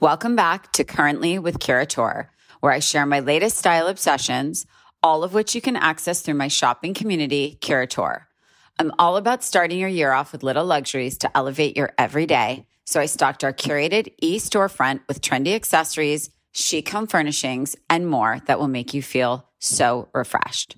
Welcome back to Currently with Curateur, where I share my latest style obsessions, all of which you can access through my shopping community, Curateur. I'm all about starting your year off with little luxuries to elevate your everyday. So I stocked our curated e storefront with trendy accessories, chic home furnishings, and more that will make you feel so refreshed.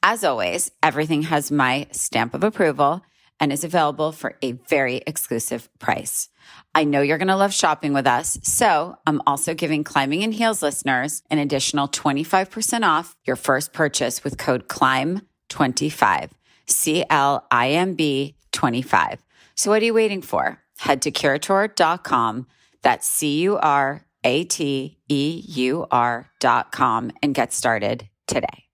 As always, everything has my stamp of approval and is available for a very exclusive price. I know you're going to love shopping with us. So I'm also giving Climbing in Heels listeners an additional 25% off your first purchase with code CLIMB25, C L I M B 25. So what are you waiting for? Head to curateur.com, That's C U R A T E U R.com and get started today.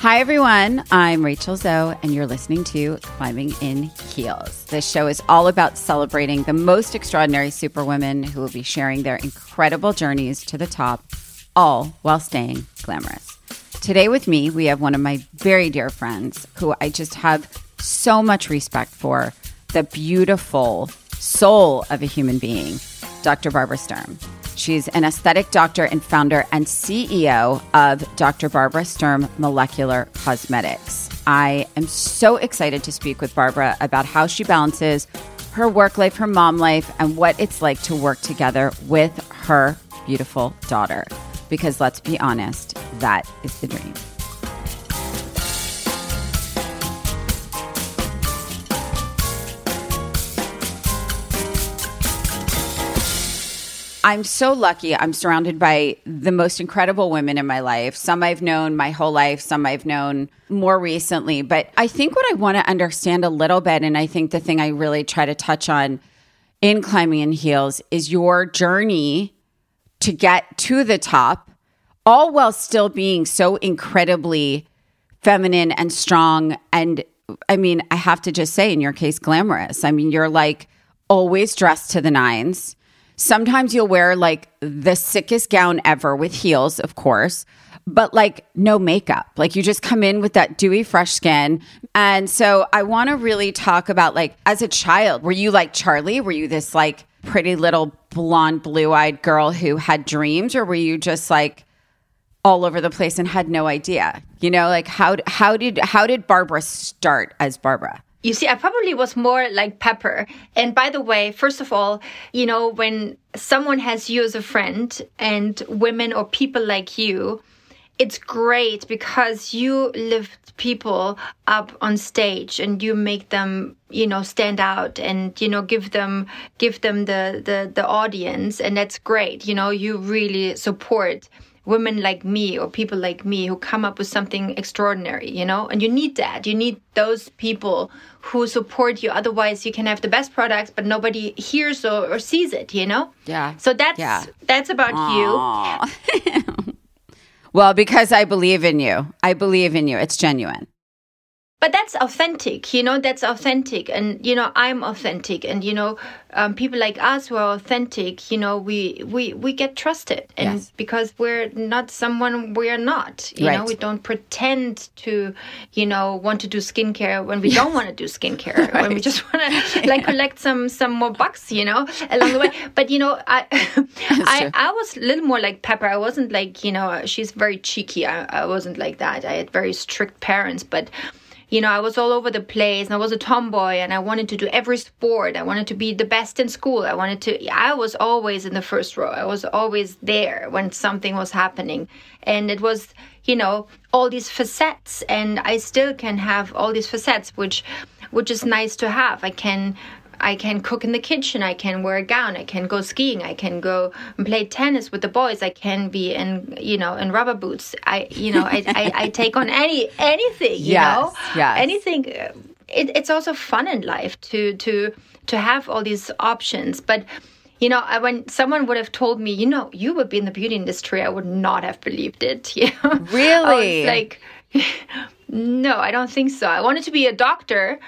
Hi, everyone. I'm Rachel Zoe, and you're listening to Climbing in Heels. This show is all about celebrating the most extraordinary superwomen who will be sharing their incredible journeys to the top, all while staying glamorous. Today, with me, we have one of my very dear friends who I just have so much respect for the beautiful soul of a human being, Dr. Barbara Sturm. She's an aesthetic doctor and founder and CEO of Dr. Barbara Sturm Molecular Cosmetics. I am so excited to speak with Barbara about how she balances her work life, her mom life, and what it's like to work together with her beautiful daughter. Because let's be honest, that is the dream. I'm so lucky. I'm surrounded by the most incredible women in my life. Some I've known my whole life, some I've known more recently. But I think what I want to understand a little bit, and I think the thing I really try to touch on in climbing in heels is your journey to get to the top, all while still being so incredibly feminine and strong. And I mean, I have to just say, in your case, glamorous. I mean, you're like always dressed to the nines Sometimes you'll wear like the sickest gown ever with heels, of course, but like no makeup. Like you just come in with that dewy, fresh skin. And so I want to really talk about like as a child, were you like Charlie? Were you this like pretty little blonde, blue eyed girl who had dreams, or were you just like, all over the place and had no idea you know like how how did how did barbara start as barbara you see, I probably was more like Pepper. And by the way, first of all, you know, when someone has you as a friend and women or people like you, it's great because you lift people up on stage and you make them you know stand out and you know give them give them the the, the audience and that's great you know you really support women like me or people like me who come up with something extraordinary, you know? And you need that. You need those people who support you. Otherwise, you can have the best products, but nobody hears or, or sees it, you know? Yeah. So that's yeah. that's about Aww. you. well, because I believe in you. I believe in you. It's genuine but that's authentic you know that's authentic. And you know i'm authentic. And you know um, people like us who are authentic you know we we we get trusted. And yes. because we're not someone we are not you right. know we don't pretend to you know want to do skincare when we yes. don't want to do skincare. Right. when we just want to like collect some some more bucks you know along the way. But you know i I, I was a little more like pepper. I wasn't like you know she's very cheeky. I, I wasn't like that. I had very strict parents. But you know, I was all over the place and I was a tomboy and I wanted to do every sport. I wanted to be the best in school. I wanted to, I was always in the first row. I was always there when something was happening. And it was, you know, all these facets. And I still can have all these facets, which, which is nice to have. I can I can cook in the kitchen. I can wear a gown. I can go skiing. I can go and play tennis with the boys. I can be in, you know, in rubber boots. I, you know, I, I, I take on any anything. You yes, know, yes. anything. It, it's also fun in life to to to have all these options, but you know, I, when someone would have told me, you know, you would be in the beauty industry, I would not have believed it. You know? Really? like, no, I don't think so. I wanted to be a doctor,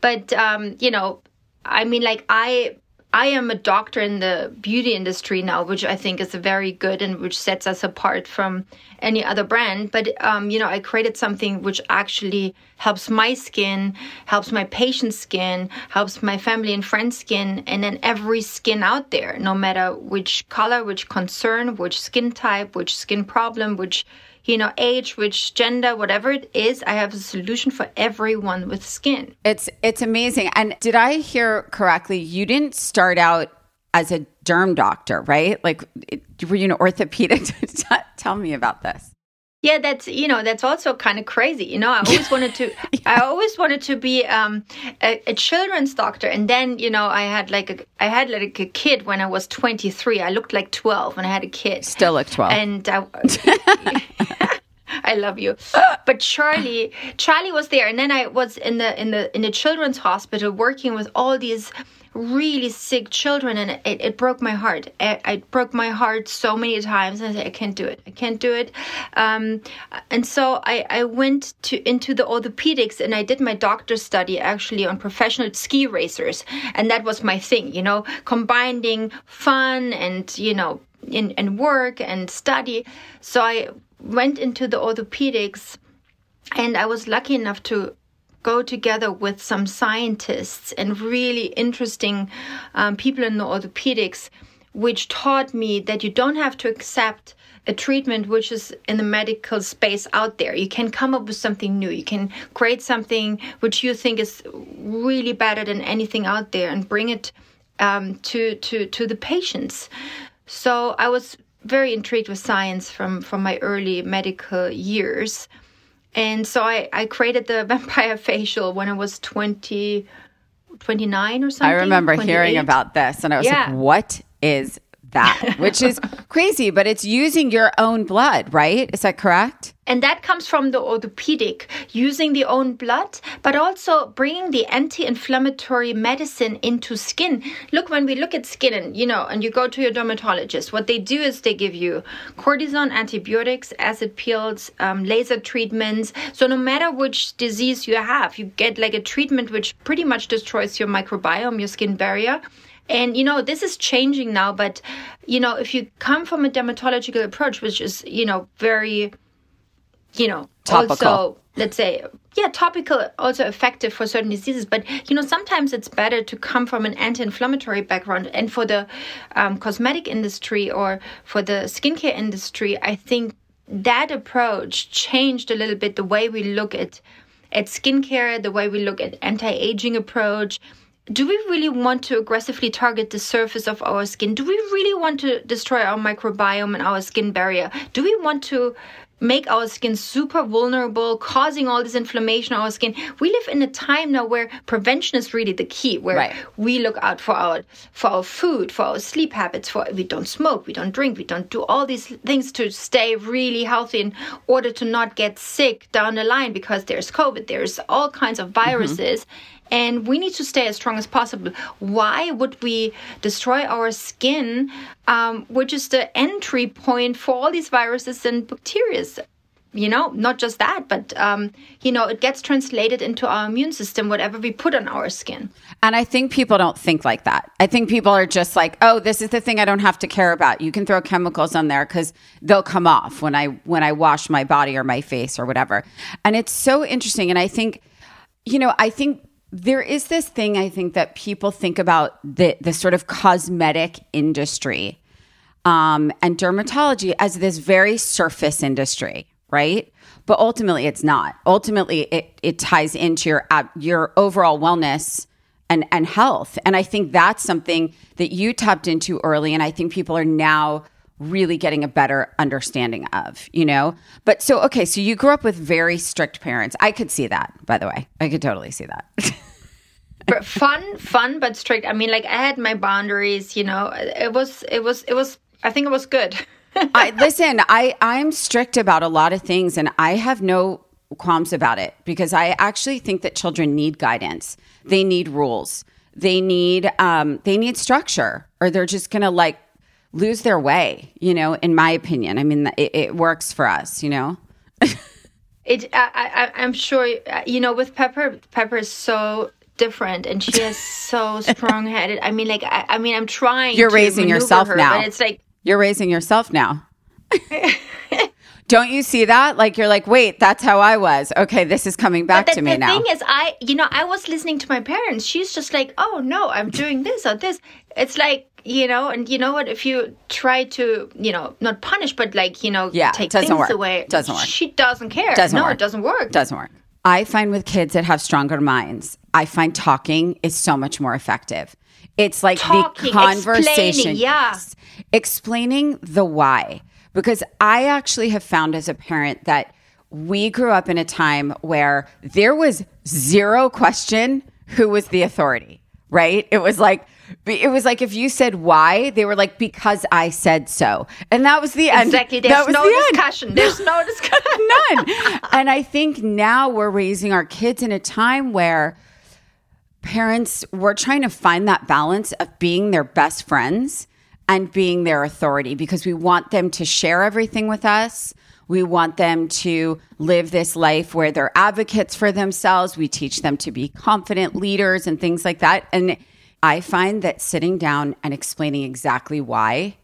but um, you know, I mean, like I I am a doctor in the beauty industry now, which I think is very good and which sets us apart from any other brand. But, um, you know, I created something which actually helps my skin, helps my patient's skin, helps my family and friends' skin, and then every skin out there, no matter which color, which concern, which skin type, which skin problem, which you know, age, which gender, whatever it is, I have a solution for everyone with skin. It's it's amazing. And did I hear correctly? You didn't start out as a derm doctor, right? Like, were you an orthopedic? Tell me about this. Yeah, that's you know that's also kind of crazy. You know, I always wanted to. yeah. I always wanted to be um, a, a, children's doctor, and then you know I had like a I had like a kid when I was 23. I looked like 12 when I had a kid. Still look 12. And I, I love you. But Charlie, Charlie was there, and then I was in the in the in the children's hospital working with all these really sick children and it, it broke my heart. I, I, broke my heart so many times and i said i can't do it. I can't do it. Um, and so I, I went to into the orthopedics and i did my doctor's study actually on professional ski racers. And that was my thing you know combining fun and you know in, in work and study. So i went into the orthopedics and i was lucky enough to go together with some scientists and really interesting um, people in the orthopedics, which taught me that you don't have to accept a treatment which is in the medical space out there. You can come up with something new. You can create something which you think is really better than anything out there and bring it um, to to to the patients. So I was very intrigued with science from from my early medical years. And so I, I created the vampire facial when I was 20, 29 or something. I remember 28. hearing about this and I was yeah. like, what is that, which is crazy, but it's using your own blood, right? Is that correct? And that comes from the orthopedic, using the own blood, but also bringing the anti inflammatory medicine into skin. Look, when we look at skin and, you know, and you go to your dermatologist, what they do is they give you cortisone, antibiotics, acid peels, um, laser treatments. So no matter which disease you have, you get like a treatment which pretty much destroys your microbiome, your skin barrier. And you know, this is changing now, but you know, if you come from a dermatological approach, which is, you know, very, you know, topical. also let's say yeah topical also effective for certain diseases but you know sometimes it's better to come from an anti-inflammatory background and for the um, cosmetic industry or for the skincare industry i think that approach changed a little bit the way we look at at skincare the way we look at anti-aging approach do we really want to aggressively target the surface of our skin? Do we really want to destroy our microbiome and our skin barrier? Do we want to make our skin super vulnerable, causing all this inflammation on our skin. We live in a time now where prevention is really the key, where right. we look out for our for our food, for our sleep habits, for we don't smoke, we don't drink, we don't do all these things to stay really healthy in order to not get sick down the line because there's COVID, there's all kinds of mm-hmm. viruses. Mm-hmm and we need to stay as strong as possible. Why would we destroy our skin, um, which is the entry point for all these viruses and bacteria? You know, not just that, but um, you know, it gets translated into our immune system, whatever we put on our skin. And I think people don't think like that. I think people are just like, "Oh, this is the thing I don't have to care about. You can throw chemicals on there because they'll come off when I when I wash my body or my face or whatever." And it's so interesting. And I think, you know, I think there is this thing I think that people think about the the sort of cosmetic industry um, and dermatology as this very surface industry, right? But ultimately, it's not. Ultimately, it it ties into your your overall wellness and and health. And I think that's something that you tapped into early, and I think people are now really getting a better understanding of, you know? But so, okay, so you grew up with very strict parents. I could see that, by the way. I could totally see that. but fun, fun, but strict. I mean, like I had my boundaries, you know, it was, it was, it was, I think it was good. I listen, I, I'm strict about a lot of things and I have no qualms about it because I actually think that children need guidance. They need rules. They need um, they need structure, or they're just gonna like lose their way, you know, in my opinion. I mean, it, it works for us, you know? it, I, I, I'm sure, uh, you know, with Pepper, Pepper is so different and she is so strong-headed i mean like i, I mean i'm trying You're to raising yourself her, now. but it's like You're raising yourself now. Don't you see that? Like you're like, wait, that's how I was. Okay, this is coming back But to the, me the now. thing is, I, you know, I was listening to my parents. She's just like, oh no, I'm doing this or this. It's like, you know, and you know what? If you try to, you know, not punish, but like, you know, Yeah, take doesn't things work. away, Doesn't work. She doesn't care. Doesn't no, work. it doesn't work. doesn't work. I find with kids that have stronger minds, I find talking is so much more effective. It's like Talking, the conversation. explaining, yeah. Yes. Explaining the why. Because I actually have found as a parent that we grew up in a time where there was zero question who was the authority, right? It was like, it was like if you said why, they were like, because I said so. And that was the end. Exactly. That There's was no the end. discussion. There's no discussion. None. and I think now we're raising our kids in a time where parents we're trying to find that balance of being their best friends and being their authority because we want them to share everything with us. We want them to live this life where they're advocates for themselves. We teach them to be confident leaders and things like that. And I find that sitting down and explaining exactly why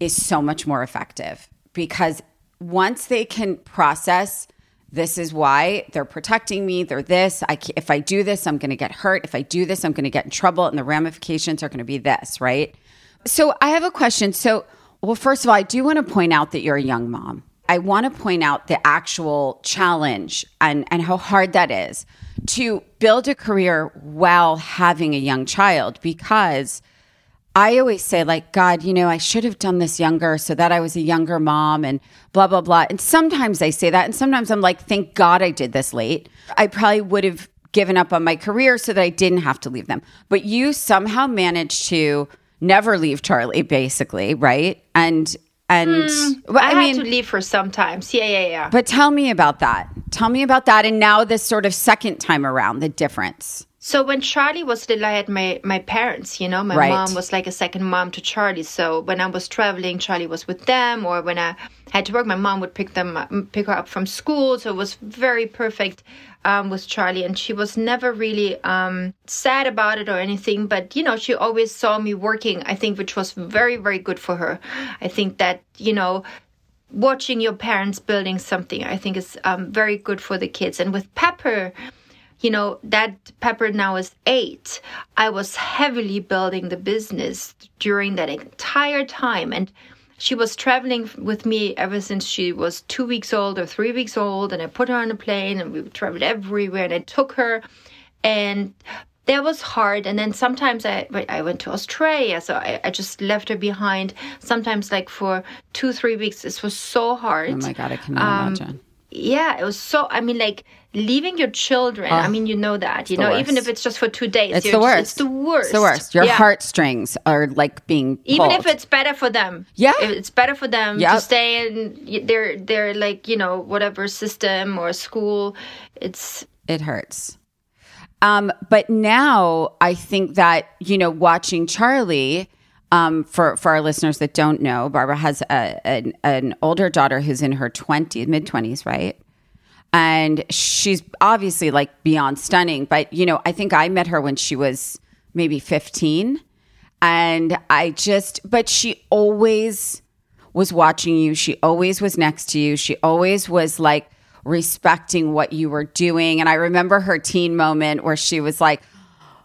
is so much more effective because once they can process this is why they're protecting me they're this I if i do this i'm going to get hurt if i do this i'm going to get in trouble and the ramifications are going to be this right? So i have a question. So well first of all i do want to point out that you're a young mom. I want to point out the actual challenge and and how hard that is to build a career while having a young child because I always say, like, God, you know, I should have done this younger so that I was a younger mom and blah, blah, blah. And sometimes I say that. And sometimes I'm like, thank God I did this late. I probably would have given up on my career so that I didn't have to leave them. But you somehow managed to never leave Charlie, basically, right? And, and, hmm. well, I, I, mean, had to leave her sometimes. Yeah, yeah, yeah. but tell me about that. Tell me about that. And now this sort of second time around, the difference. So when Charlie was little, I had my my parents. You know, my Right. mom was like a second mom to Charlie. So when I was traveling, Charlie was with them, or when I had to work, my mom would pick them pick her up from school. So it was very perfect um, with Charlie, and she was never really um, sad about it or anything. But you know, she always saw me working. I think, which was very very good for her. I think that you know watching your parents building something i think is um, very good for the kids and with pepper you know that pepper now is eight. I was heavily building the business during that entire time. And she was traveling with me ever since she was two weeks old or three weeks old. And i put her on a plane and we traveled everywhere and i took her. And that was hard. And then sometimes i i went to australia so i, I just left her behind. Sometimes like for two three weeks this was so hard. Oh my God, I cannot imagine. Yeah it was so i mean like leaving your children i mean you know that you know even if it's just for two days It's the worst. it's the worst It's the worst. Your Yeah. heartstrings are like being even if it's better for them Yeah. if it's better for them Yep. to stay in their their like you know whatever system or school it's it hurts. Um, but now I think that you know, watching Charlie. Um, for for our listeners that don't know, Barbara has a, an, an older daughter who's in her twenties, mid twenties, right? And she's obviously like beyond stunning. But you know, I think I met her when she was maybe fifteen, and I just, but she always was watching you. She always was next to you. She always was like respecting what you were doing. And I remember her teen moment where she was like,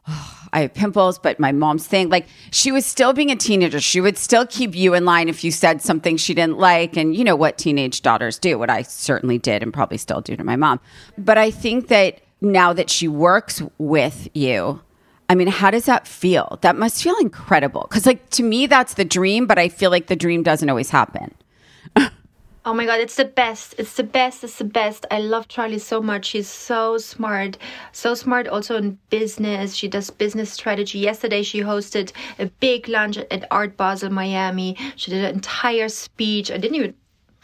"Oh, I have pimples, but my mom's thing. Like she was still being a teenager. She would still keep you in line if you said something she didn't like. And you know what teenage daughters do, what I certainly did and probably still do to my mom. But I think that now that she works with you, I mean, how does that feel? That must feel incredible. Cause like to me, that's the dream, but I feel like the dream doesn't always happen. Oh my god, it's the best. It's the best. It's the best. I love Charlie so much. She's so smart. So smart also in business. She does business strategy. Yesterday she hosted a big lunch at Art Basel Miami. She did an entire speech. I didn't even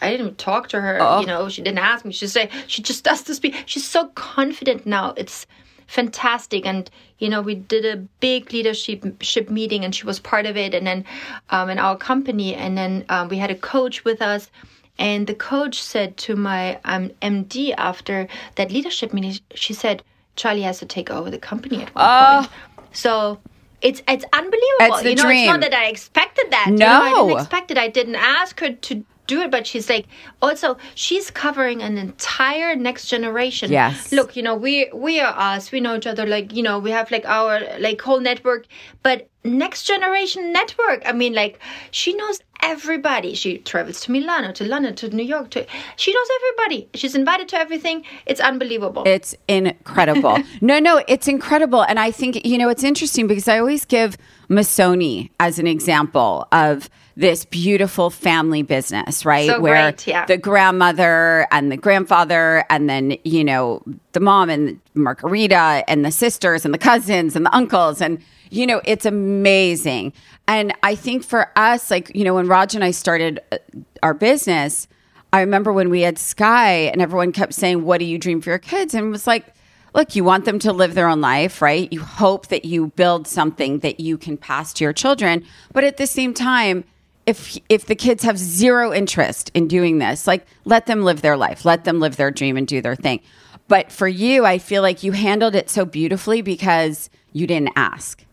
I didn't even talk to her. You know, she didn't ask me. She say she just does the speech. She's so confident now. It's fantastic and you know we did a big leadership ship meeting and she was part of it and then um, in our company and then um, we had a coach with us and the coach said to my um, md after that leadership meeting she said Charlie has to take over the company at one oh. point. So it's it's unbelievable. It's the you know, dream. it's not that I expected that. No, you know, I didn't expect it. I didn't ask her to do it, but she's like also she's covering an entire next generation. Yes. Look, you know, we we are us. We know each other. Like you know, we have like our like whole network, but next generation network. I mean, like she knows everybody. She travels to Milano, to London, to New York. To she knows everybody. She's invited to everything. It's unbelievable. It's incredible. no, no, it's incredible. And I think you know it's interesting because I always give Missoni as an example of this beautiful family business, right? So Where great, yeah. the grandmother and the grandfather, and then, you know, the mom and Margherita and the sisters and the cousins and the uncles. And, you know, it's amazing. And I think for us, like, you know, when Raj and I started uh, our business, I remember when we had Sky and everyone kept saying, What do you dream for your kids? And it was like, look, you want them to live their own life, right? You hope that you build something that you can pass to your children. But at the same time, if if the kids have zero interest in doing this, like let them live their life, let them live their dream and do their thing. But for you, I feel like you handled it so beautifully because you didn't ask.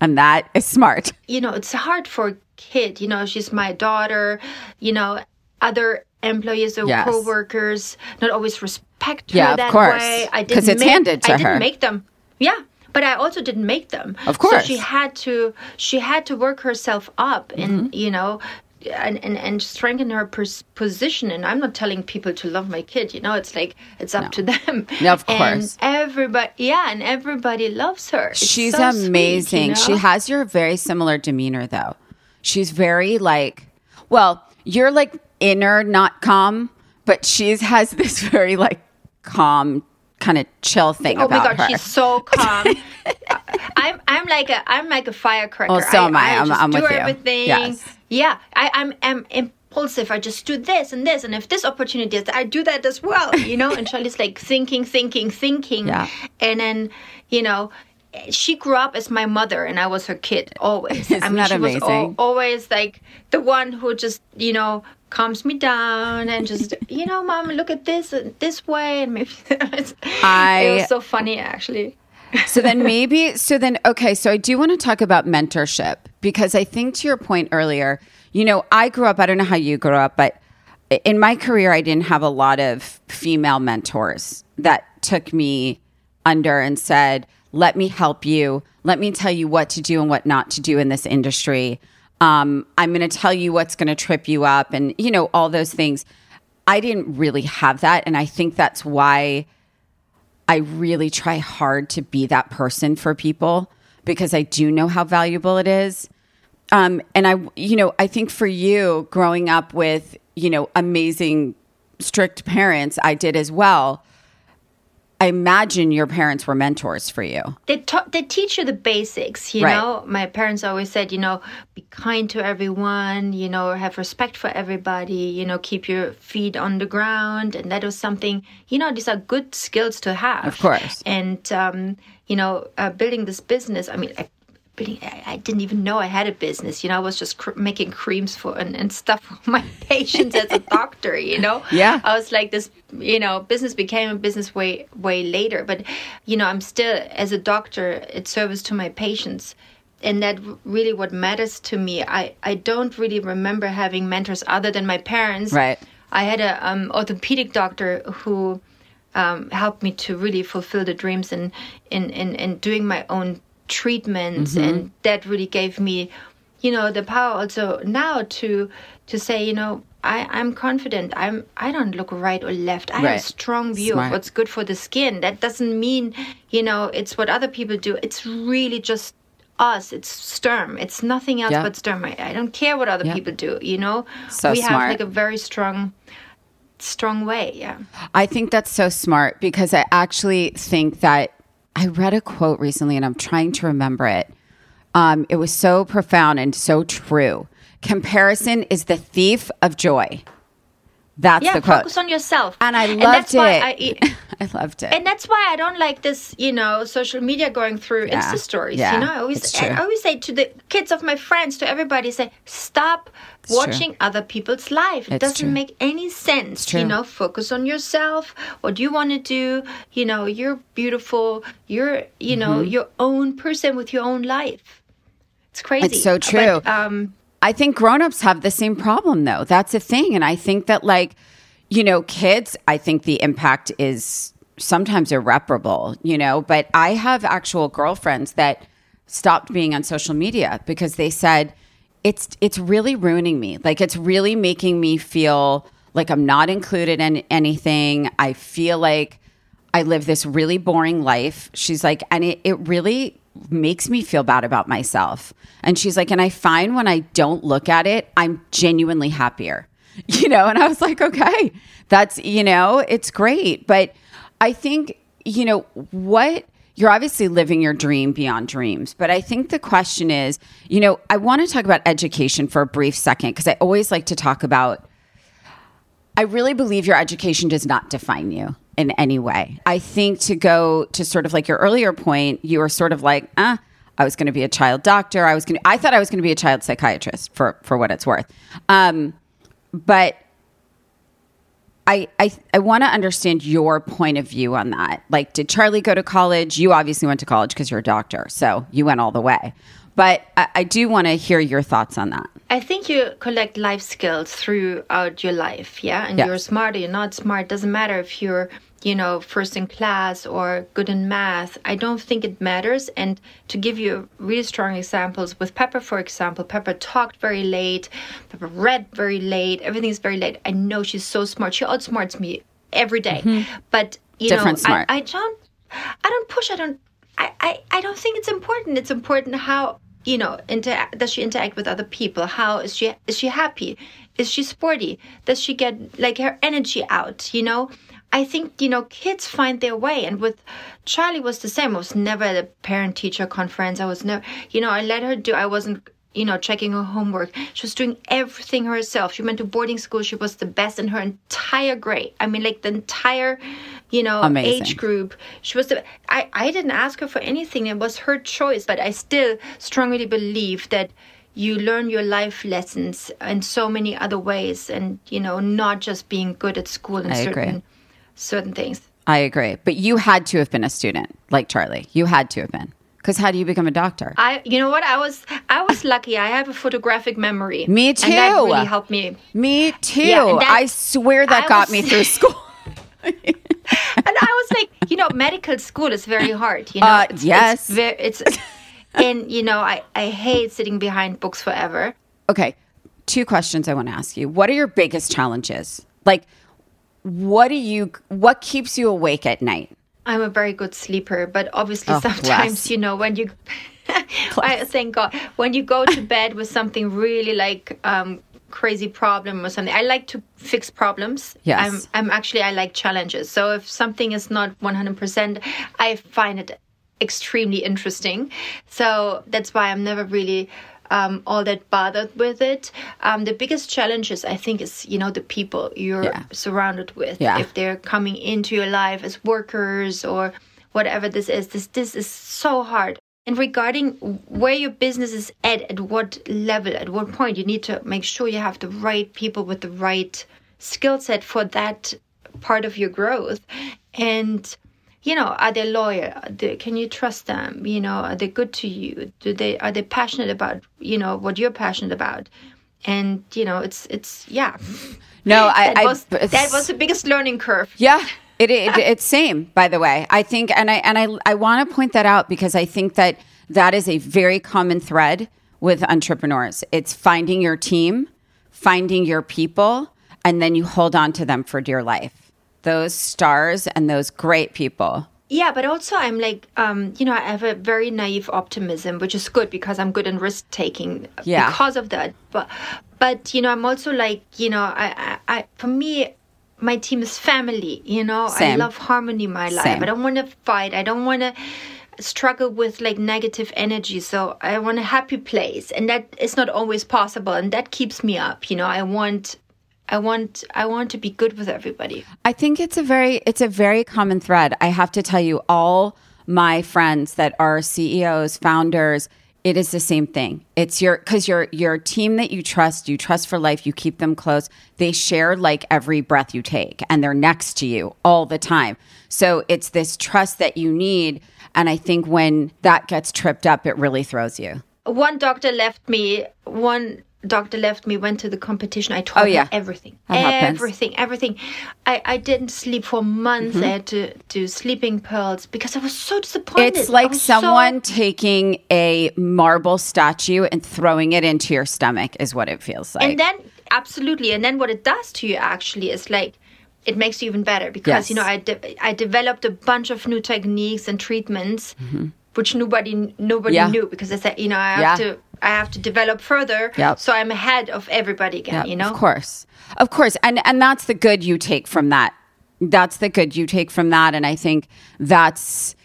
And that is smart. You know, it's hard for a kid. You know, she's my daughter. You know, other employees or Yes. co-workers not always respect her Yeah, of that course. way. I didn't it's make- handed to I didn't her. make them. Yeah. But I also didn't make them. Of course. So she had to she had to work herself up and Mm-hmm. you know and, and, and strengthen her pers- position. And I'm not telling people to love my kid. You know, it's like it's up to them. No, of course. And everybody, yeah, and everybody loves her. It's She's so sweet, you amazing. She has your very similar demeanor though. She's very like well, you're like inner, not calm, but she's has this very like calm kind of chill thing Oh my god, her. she's so calm. I'm I'm like a I'm like a firecracker. Oh, so am I. I'm- just I'm do with you. Yes. Yeah, I, I'm I'm impulsive. I just do this and this, and if this opportunity is, I do that as well. You know. and Charlie's like thinking, thinking, thinking. Yeah. And then you know. She grew up as my mother, and I was her kid always. I Isn't mean, that she was al- always like the one who just, you know, calms me down and just, you know, mom, look at this uh, this way, and maybe it's, I- it was so funny actually. so then maybe so then okay so i do want to talk about mentorship because i think to your point earlier you know i grew up i don't know how you grew up but in my career i didn't have a lot of female mentors that took me under and said let me help you let me tell you what to do and what not to do in this industry um, i'm going to tell you what's going to trip you up and you know all those things i didn't really have that and i think that's why I really try hard to be that person for people because I do know how valuable it is. Um, and I, you know, I think for you growing up with, you know, amazing, strict parents, I did as well. I imagine your parents were mentors for you. They ta- they teach you the basics, you Right. know. My parents always said, you know, be kind to everyone, you know, have respect for everybody, you know, keep your feet on the ground, and that was something, you know, these are good skills to have. Of course. And um, you know, uh, building this business. I mean, I, building, I, I didn't even know I had a business. You know, I was just cr- making creams for and, and stuff for my patients as a doctor. You know. Yeah. I was like this. You know, business became a business way way later. But you know, I'm still as a doctor at service to my patients. And that really what matters to me. I, I don't really remember having mentors other than my parents. Right. I had a um, orthopedic doctor who um, helped me to really fulfill the dreams and in, in, in doing my own treatments Mm-hmm. and that really gave me you know the power also now to to say you know I, I'm confident. I'm I don't look right or left. I have a strong view Smart. of what's good for the skin. That doesn't mean, you know, it's what other people do. It's really just us. It's Sturm. It's nothing else Yeah. but Sturm. I, I don't care what other Yeah. people do, you know? So we smart. have like a very strong strong way, yeah. I think that's so smart because I actually think that I read a quote recently and I'm trying to remember it. Um, it was so profound and so true. Comparison is the thief of joy. That's yeah, the quote. focus on yourself. and I And loved why it. I- I loved it. and that's why I don't like this, you know, social media going through Yeah. Insta stories. Yeah, You know, I always, it's true. I always say to the kids of my friends, to everybody, say, stop true. watching other people's life. It It's doesn't true. make any sense. true. You know, focus on yourself. What do you want to do. You know, you're beautiful. You're, you know, Mm-hmm. your own person with your own life. It's crazy. It's so true. But, um, I think grown-ups have the same problem though. That's a thing. And I think that like, you know, kids, I think the impact is sometimes irreparable, you know, but I have actual girlfriends that stopped being on social media because they said it's it's really ruining me. Like it's really making me feel like I'm not included in anything. I feel like I live this really boring life. She's like, and it, it really makes me feel bad about myself. And she's like, and I find when I don't look at it, I'm genuinely happier, you know? And I was like, okay, that's, you know, it's great. But I think, you know, what you're obviously living your dream beyond dreams. But I think the question is, you know, I want to talk about education for a brief second because I always like to talk about I really believe your education does not define you in any way. I think to go to sort of like your earlier point, you were sort of like, ah, I was going to be a child doctor. I was going I thought I was going to be a child psychiatrist for, for what it's worth. Um, but I, I, I want to understand your point of view on that. Like, did Charlie go to college? You obviously went to college because you're a doctor. So you went all the way. But I, I do want to hear your thoughts on that. I think you collect life skills throughout your life, yeah. And Yes. you're smart or you're not smart. Doesn't matter if you're, you know, first in class or good in math. I don't think it matters. And to give you really strong examples, with Pepper, for example, Pepper talked very late. Pepper read very late. Everything's very late. I know she's so smart. She outsmarts me every day. But you Mm-hmm. Different know, smart. I, I don't, I don't push. I don't. I, I, I don't think it's important. It's important how you know inter- does she interact with other people? How is she is she happy? Is she sporty? Does she get like her energy out? You know. I think you know kids find their way, and with Charlie was the same. I was never at a parent teacher conference. I was never, you know, I let her do. I wasn't you know, checking her homework. She was doing everything herself. She went to boarding school. She was the best in her entire grade. I mean, like the entire, you know, Amazing. age group. She was the. I I didn't ask her for anything. It was her choice. But I still strongly believe that you learn your life lessons in so many other ways, and you know, not just being good at school and I agree. Certain things. I agree. But you had to have been a student like Charlie. You had to have been. Because how do you become a doctor? I, you know what? I was, I was lucky. I have a photographic memory. Me And that too. really helped me. Me too. Yeah, that- I swear that I got was- me through school. and I was like, you know, medical school is very hard. You know, Uh, it's, yes. it's, very, it's and you know, I I hate sitting behind books forever. okay. Two questions I want to ask you. What are your biggest challenges? Like, what do you, what keeps you awake at night? I'm a very good sleeper, but obviously Oh, sometimes bless. you know when you. I thank God when you go to bed with something really like um, crazy problem or something. I like to fix problems. Yes. I'm I'm actually I like challenges. So if something is not 100%, I find it extremely interesting. So that's why I'm never really um, all that bothered with it. Um, the biggest challenges I think is you know the people you're Yeah. surrounded with. Yeah. If they're coming into your life as workers or whatever this is, this this is so hard. And regarding where your business is at, at what level, at what point, you need to make sure you have the right people with the right skill set for that part of your growth. And you know, are they loyal? They- can you trust them? You know, are they good to you? Do they are they passionate about you know what you're passionate about? And you know, it's it's yeah. No, I, That I was that was the biggest learning curve. Yeah. It, it it's same by the way. I think and I and I I want to point that out because I think that that is a very common thread with entrepreneurs. It's finding your team, finding your people and then you hold on to them for dear life. Those stars and those great people. Yeah, but also I'm like, um, you know, I have a very naive optimism, which is good because I'm good in risk taking Yeah. because of that. But, but you know, I'm also like, you know, I, I, I for me, my team is family. You know, I love harmony in my life. Same. I don't want to fight. I don't want to struggle with like negative energy. So I want a happy place, and that is not always possible, and that keeps me up. You know, I want I want I want to be good with everybody. I think it's a very it's a very common thread. I have to tell you all my friends that are CEOs, founders, it is the same thing. It's your cuz your your team that you trust, you trust for life, you keep them close. They share like every breath you take and they're next to you all the time. So it's this trust that you need and I think when that gets tripped up it really throws you. One doctor left me one doctor left me, went to the competition. I told Oh, yeah. everything. Everything, everything. I, I didn't sleep for months. Mm-hmm. I had to do sleeping pills because I was so disappointed. It's like was so- someone taking a marble statue and throwing it into your stomach is what it feels like. and then, absolutely. And then what it does to you actually is like, it makes you even better because, you know, I, de- I developed a bunch of new techniques and treatments. Which nobody nobody Mm-hmm. Yeah. knew because I said you know I have Yeah. to I have to develop further Yep. so I'm ahead of everybody again Yeah, you know Of course. Of course. And and that's the good you take from that. That's the good you take from that. And I think that's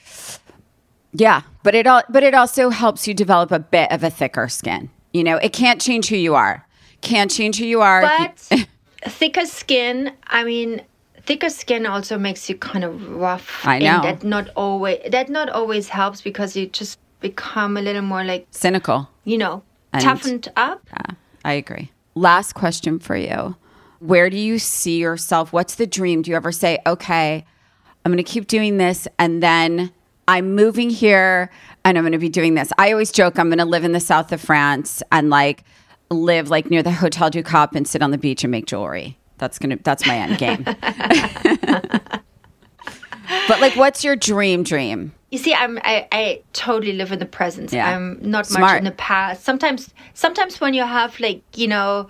yeah. But it all but it also helps you develop a bit of a thicker skin. You know, it can't change who you are. Can't change who you are. But thicker skin, I mean, thicker skin also makes you kind of rough. I know. And that not always that not always helps because you just become a little more like cynical. you know And- toughened up. Yeah, I agree. Last question for you. Where do you see yourself? What's the dream? Do you ever say, okay, I'm going to keep doing this and then I'm moving here and I'm going to be doing this? I always joke I'm going to live in the south of France and like live like near the Hotel du Cap and sit on the beach and make jewelry. That's going to, that's my end game. but like, what's your dream dream? You see, I'm I, I totally live in the present. Yeah. I'm not much in the past. Sometimes sometimes when you have like, you know,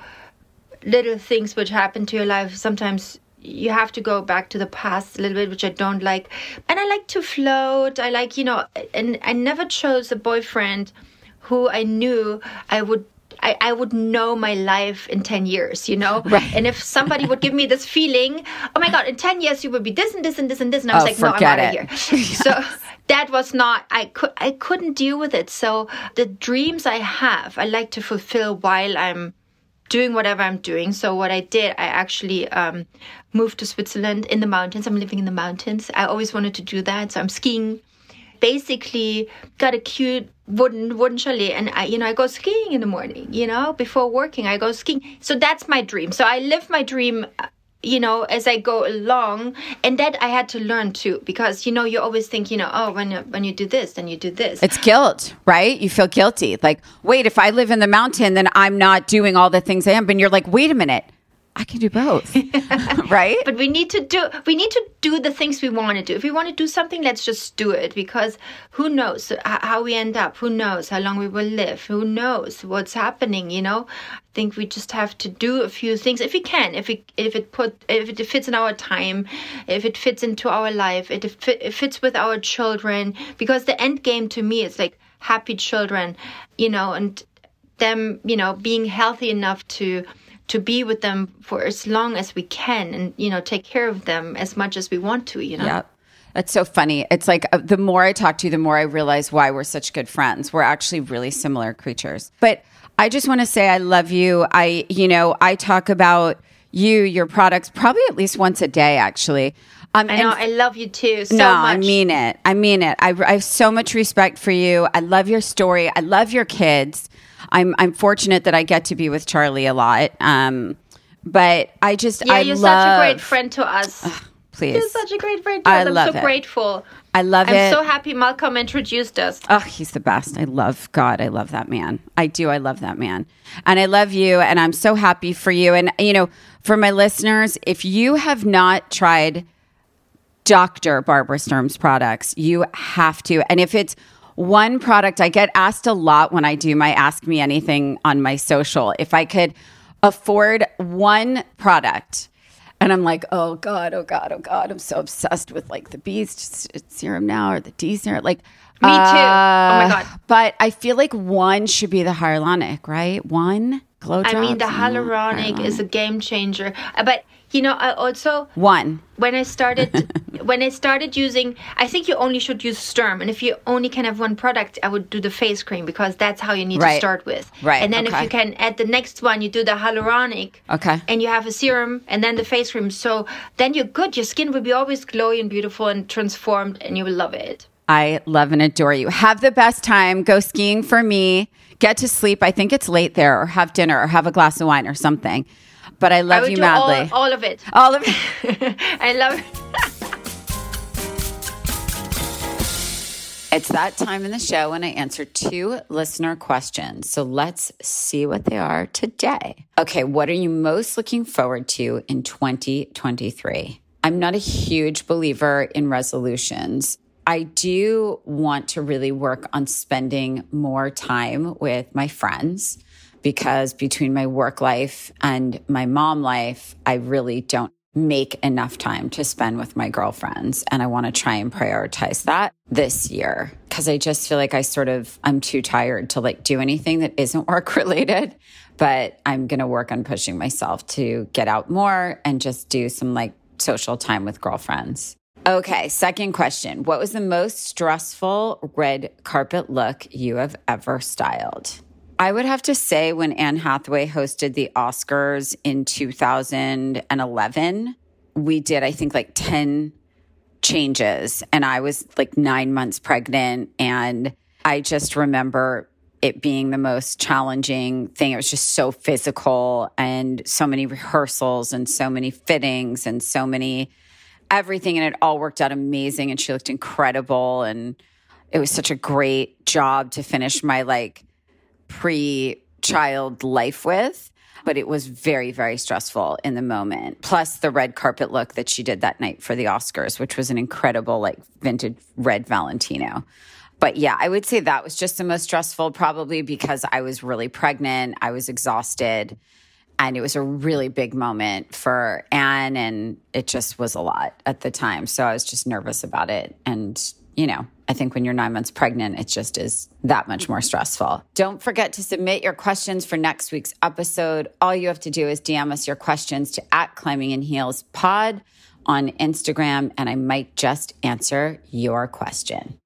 little things which happen to your life, sometimes you have to go back to the past a little bit, which I don't like. And I like to float. I like, you know, and I never chose a boyfriend who I knew I would I, I would know my life in 10 years, you know? Right. And if somebody would give me this feeling, oh my God, in 10 years you would be this and this and this and this. And I was Oh, like, no, I'm out of here. So that was not, I, could, I couldn't deal with it. So the dreams I have, I like to fulfill while I'm doing whatever I'm doing. So what I did, I actually um, moved to Switzerland in the mountains. I'm living in the mountains. I always wanted to do that. So I'm skiing. Basically, got a cute wooden wooden chalet, and I, you know, I go skiing in the morning. You know, before working, I go skiing. So that's my dream. So I live my dream. You know, as I go along, and that I had to learn too, because you know, you always think, you know, oh, when when you do this, then you do this. It's guilt, right? You feel guilty. Like, wait, if I live in the mountain, then I'm not doing all the things I am. But you're like, wait a minute, I can do both, right? but we need to do we need to do the things we want to do. If we want to do something let's just do it because who knows how we end up who knows how long we will live who knows what's happening you know? I think we just have to do a few things. If we can if it if it put if it fits in our time if it fits into our life it, it fits with our children because the end game to me is like happy children you know and them you know being healthy enough to to be with them for as long as we can and you know take care of them as much as we want to you know Yeah. That's so funny. It's like uh, the more I talk to you, the more I realize why we're such good friends. We're actually really similar creatures. But I just want to say I love you. I, you know, I talk about you, your products, probably at least once a day, actually. Um, i know i love you too so no, much I mean it. I mean it. I, I have so much respect for you. I love your story. I love your kids. I'm I'm fortunate that I get to be with Charlie a lot. Um, but I just yeah I you're love, such a great friend to us Please, you're such a great friend to I us i'm so it. grateful I love you. i'm it. so happy malcolm introduced us Oh, he's the best. I love God. I love that man. I do. I love that man. And I love you. And I'm so happy for you. And, you know, for my listeners, if you have not tried Dr. Barbara Sturm's products, you have to. And if it's one product, I get asked a lot when I do my Ask Me Anything on my social. If I could afford one product, and I'm like, oh God, oh God, oh God, I'm so obsessed with like the B serum now or the D serum. Like, Me too. Oh my uh, God. But I feel like one should be the hyaluronic, right? One glow I mean, the one hyaluronic is a game changer. Uh, But you know, I also one when I started when I started using. I think you only should use Sturm, and if you only can have one product, I would do the face cream because that's how you need Right. to start with. Right, And then okay. if you can add the next one, you do the hyaluronic. Okay. And you have a serum and then the face cream. So then you're good. Your skin will be always glowy and beautiful and transformed, and you will love it. I love and adore you. Have the best time. Go skiing for me. Get to sleep. I think it's late there, or have dinner, or have a glass of wine, or something. But I I love would you madly. all, all of it. all of it. I love it. It's that time in the show when I answer two listener questions. So let's see what they are today. Okay, what are you most looking forward to in 2023? I'm not a huge believer in resolutions. I do want to really work on spending more time with my friends because between my work life and my mom life, I really don't make enough time to spend with my girlfriends. And I want to try and prioritize that this year because I just feel like I sort of, I'm too tired to like do anything that isn't work related. But I'm going to work on pushing myself to get out more and just do some like social time with girlfriends. Okay, second question. What was the most stressful red carpet look you have ever styled? I would have to say when Anne Hathaway hosted the Oscars in 2011, we did, I think, like 10 changes. And I was like nine months pregnant. And I just remember it being the most challenging thing. It was just so physical and so many rehearsals and so many fittings and so many everything. And it all worked out amazing. And she looked incredible. And it was such a great job to finish my like pre child life with. But it was very, very stressful in the moment. Plus the red carpet look that she did that night for the Oscars, which was an incredible, like vintage red Valentino. But yeah, I would say that was just the most stressful, probably because I was really pregnant. I was exhausted. And it was a really big moment for Anne. And it just was a lot at the time. So I was just nervous about it. And, you know, I think when you're nine months pregnant, it just is that much more stressful. Don't forget to submit your questions for next week's episode. All you have to do is DM us your questions to at Climbing in Heels Pod on Instagram, and I might just answer your question.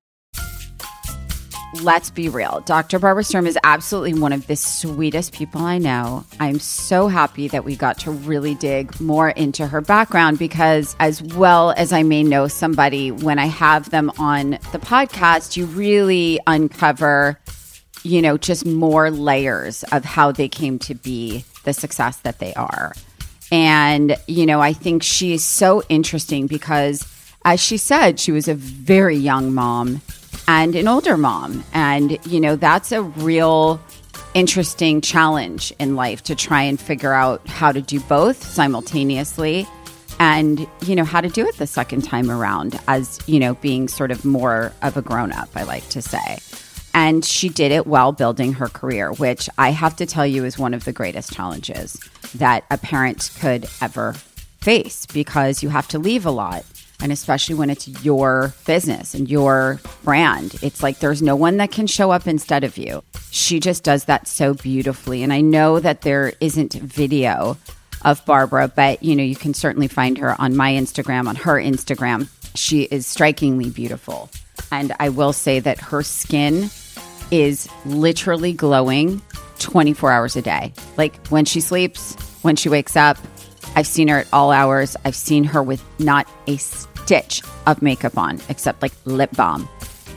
Let's be real. Dr. Barbara Sturm is absolutely one of the sweetest people I know. I'm so happy that we got to really dig more into her background because, as well as I may know somebody, when I have them on the podcast, you really uncover, you know, just more layers of how they came to be the success that they are. And, you know, I think she's so interesting because, as she said, she was a very young mom and an older mom. And, you know, that's a real interesting challenge in life to try and figure out how to do both simultaneously and, you know, how to do it the second time around as, you know, being sort of more of a grown up, I like to say. And she did it while building her career, which I have to tell you is one of the greatest challenges that a parent could ever face because you have to leave a lot. And especially when it's your business and your brand, it's like there's no one that can show up instead of you. She just does that so beautifully. And I know that there isn't video of Barbara, but you know, you can certainly find her on my Instagram, on her Instagram. She is strikingly beautiful. And I will say that her skin is literally glowing 24 hours a day. Like when she sleeps, when she wakes up. I've seen her at all hours. I've seen her with not a stitch of makeup on except like lip balm.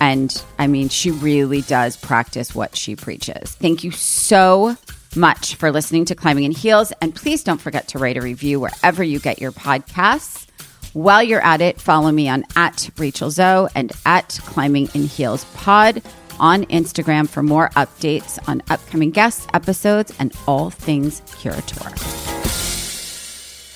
And I mean, she really does practice what she preaches. Thank you so much for listening to Climbing in Heels. And please don't forget to write a review wherever you get your podcasts. While you're at it, follow me on at Rachel Zoe and at Climbing in Heels Pod on Instagram for more updates on upcoming guests, episodes, and all things Curateur.